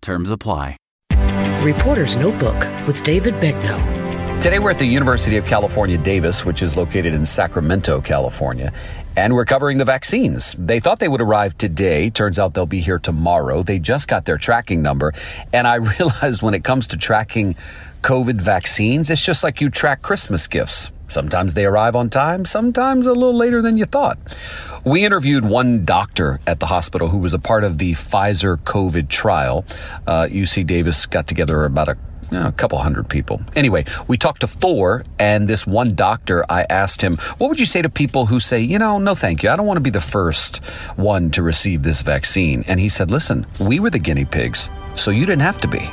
Terms apply. Reporter's Notebook with David Begnaud. Today we're at the University of California, Davis, which is located in Sacramento, California, and we're covering the vaccines. They thought they would arrive today. Turns out they'll be here tomorrow. They just got their tracking number. And I realized when it comes to tracking COVID vaccines, it's just like you track Christmas gifts. Sometimes they arrive on time, sometimes a little later than you thought. We interviewed one doctor at the hospital who was a part of the Pfizer COVID trial. Uh, UC Davis got together about a a couple hundred people. Anyway, we talked to four, and this one doctor, I asked him, What would you say to people who say, you know, no thank you, I don't want to be the first one to receive this vaccine? And he said, Listen, we were the guinea pigs, so you didn't have to be.